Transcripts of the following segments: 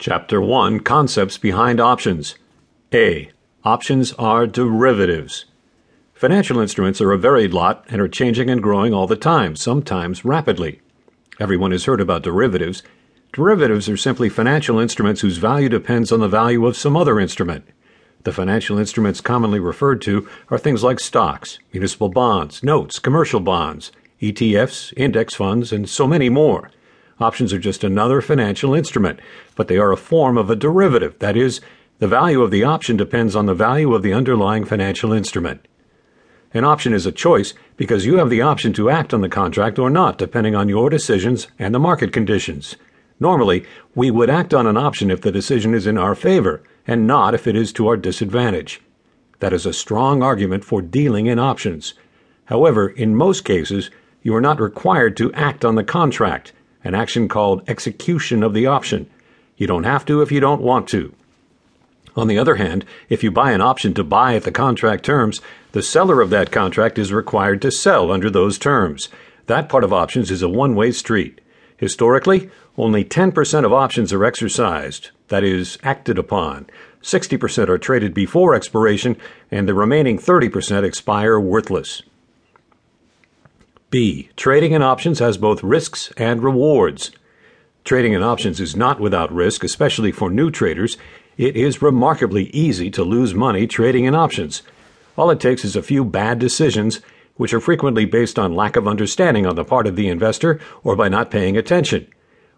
Chapter 1 Concepts Behind Options. A. Options are derivatives. Financial instruments are a varied lot and are changing and growing all the time, sometimes rapidly. Everyone has heard about derivatives. Derivatives are simply financial instruments whose value depends on the value of some other instrument. The financial instruments commonly referred to are things like stocks, municipal bonds, notes, commercial bonds, ETFs, index funds, and so many more. Options are just another financial instrument, but they are a form of a derivative. That is, the value of the option depends on the value of the underlying financial instrument. An option is a choice because you have the option to act on the contract or not, depending on your decisions and the market conditions. Normally, we would act on an option if the decision is in our favor, and not if it is to our disadvantage. That is a strong argument for dealing in options. However, in most cases, you are not required to act on the contract, an action called execution of the option. You don't have to if you don't want to. On the other hand, if you buy an option to buy at the contract terms, the seller of that contract is required to sell under those terms. That part of options is a one way street. Historically, only 10% of options are exercised, that is, acted upon. 60% are traded before expiration, and the remaining 30% expire worthless. B. Trading in options has both risks and rewards. Trading in options is not without risk, especially for new traders. It is remarkably easy to lose money trading in options. All it takes is a few bad decisions, which are frequently based on lack of understanding on the part of the investor or by not paying attention.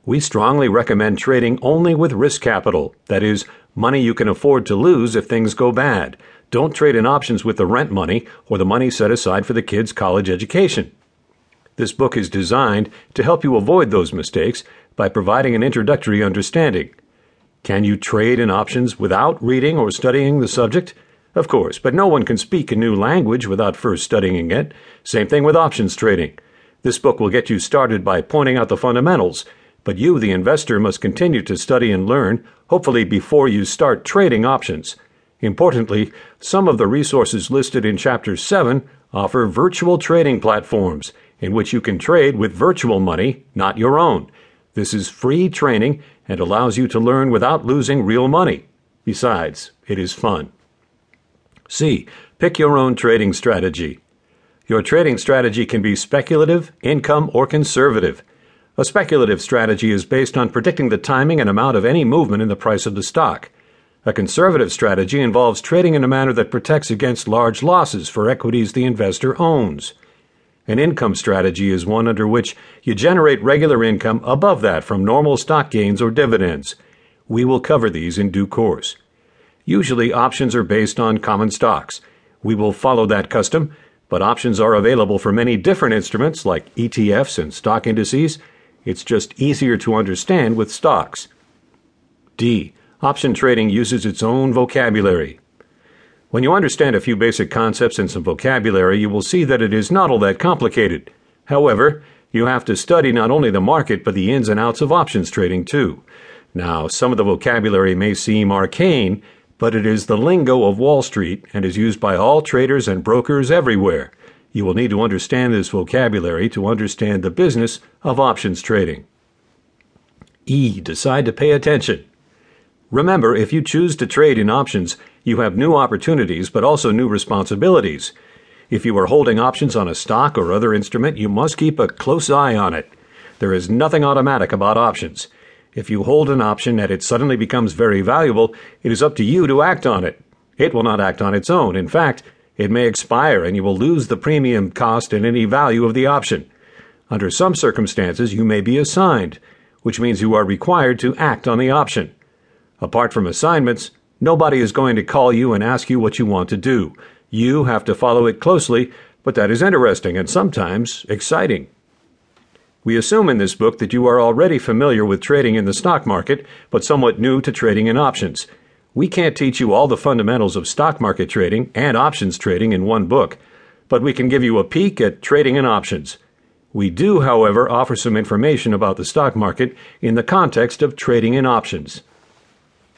We strongly recommend trading only with risk capital, that is, money you can afford to lose if things go bad. Don't trade in options with the rent money or the money set aside for the kid's college education. This book is designed to help you avoid those mistakes by providing an introductory understanding. Can you trade in options without reading or studying the subject? Of course, but no one can speak a new language without first studying it. Same thing with options trading. This book will get you started by pointing out the fundamentals, but you, the investor, must continue to study and learn, hopefully before you start trading options. Importantly, some of the resources listed in Chapter 7 offer virtual trading platforms in which you can trade with virtual money, not your own. This is free training and allows you to learn without losing real money. Besides, it is fun. C. Pick your own trading strategy. Your trading strategy can be speculative, income, or conservative. A speculative strategy is based on predicting the timing and amount of any movement in the price of the stock. A conservative strategy involves trading in a manner that protects against large losses for equities the investor owns. An income strategy is one under which you generate regular income above that from normal stock gains or dividends. We will cover these in due course. Usually, options are based on common stocks. We will follow that custom, but options are available for many different instruments like ETFs and stock indices. It's just easier to understand with stocks. D. Option trading uses its own vocabulary. When you understand a few basic concepts and some vocabulary, you will see that it is not all that complicated. However, you have to study not only the market, but the ins and outs of options trading too. Now, some of the vocabulary may seem arcane, but it is the lingo of Wall Street and is used by all traders and brokers everywhere. You will need to understand this vocabulary to understand the business of options trading. E. Decide to pay attention. Remember, if you choose to trade in options, you have new opportunities but also new responsibilities. If you are holding options on a stock or other instrument, you must keep a close eye on it. There is nothing automatic about options. If you hold an option and it suddenly becomes very valuable, it is up to you to act on it. It will not act on its own. In fact, it may expire and you will lose the premium cost and any value of the option. Under some circumstances, you may be assigned, which means you are required to act on the option. Apart from assignments, nobody is going to call you and ask you what you want to do. You have to follow it closely, but that is interesting and sometimes exciting. We assume in this book that you are already familiar with trading in the stock market, but somewhat new to trading in options. We can't teach you all the fundamentals of stock market trading and options trading in one book, but we can give you a peek at trading in options. We do, however, offer some information about the stock market in the context of trading in options.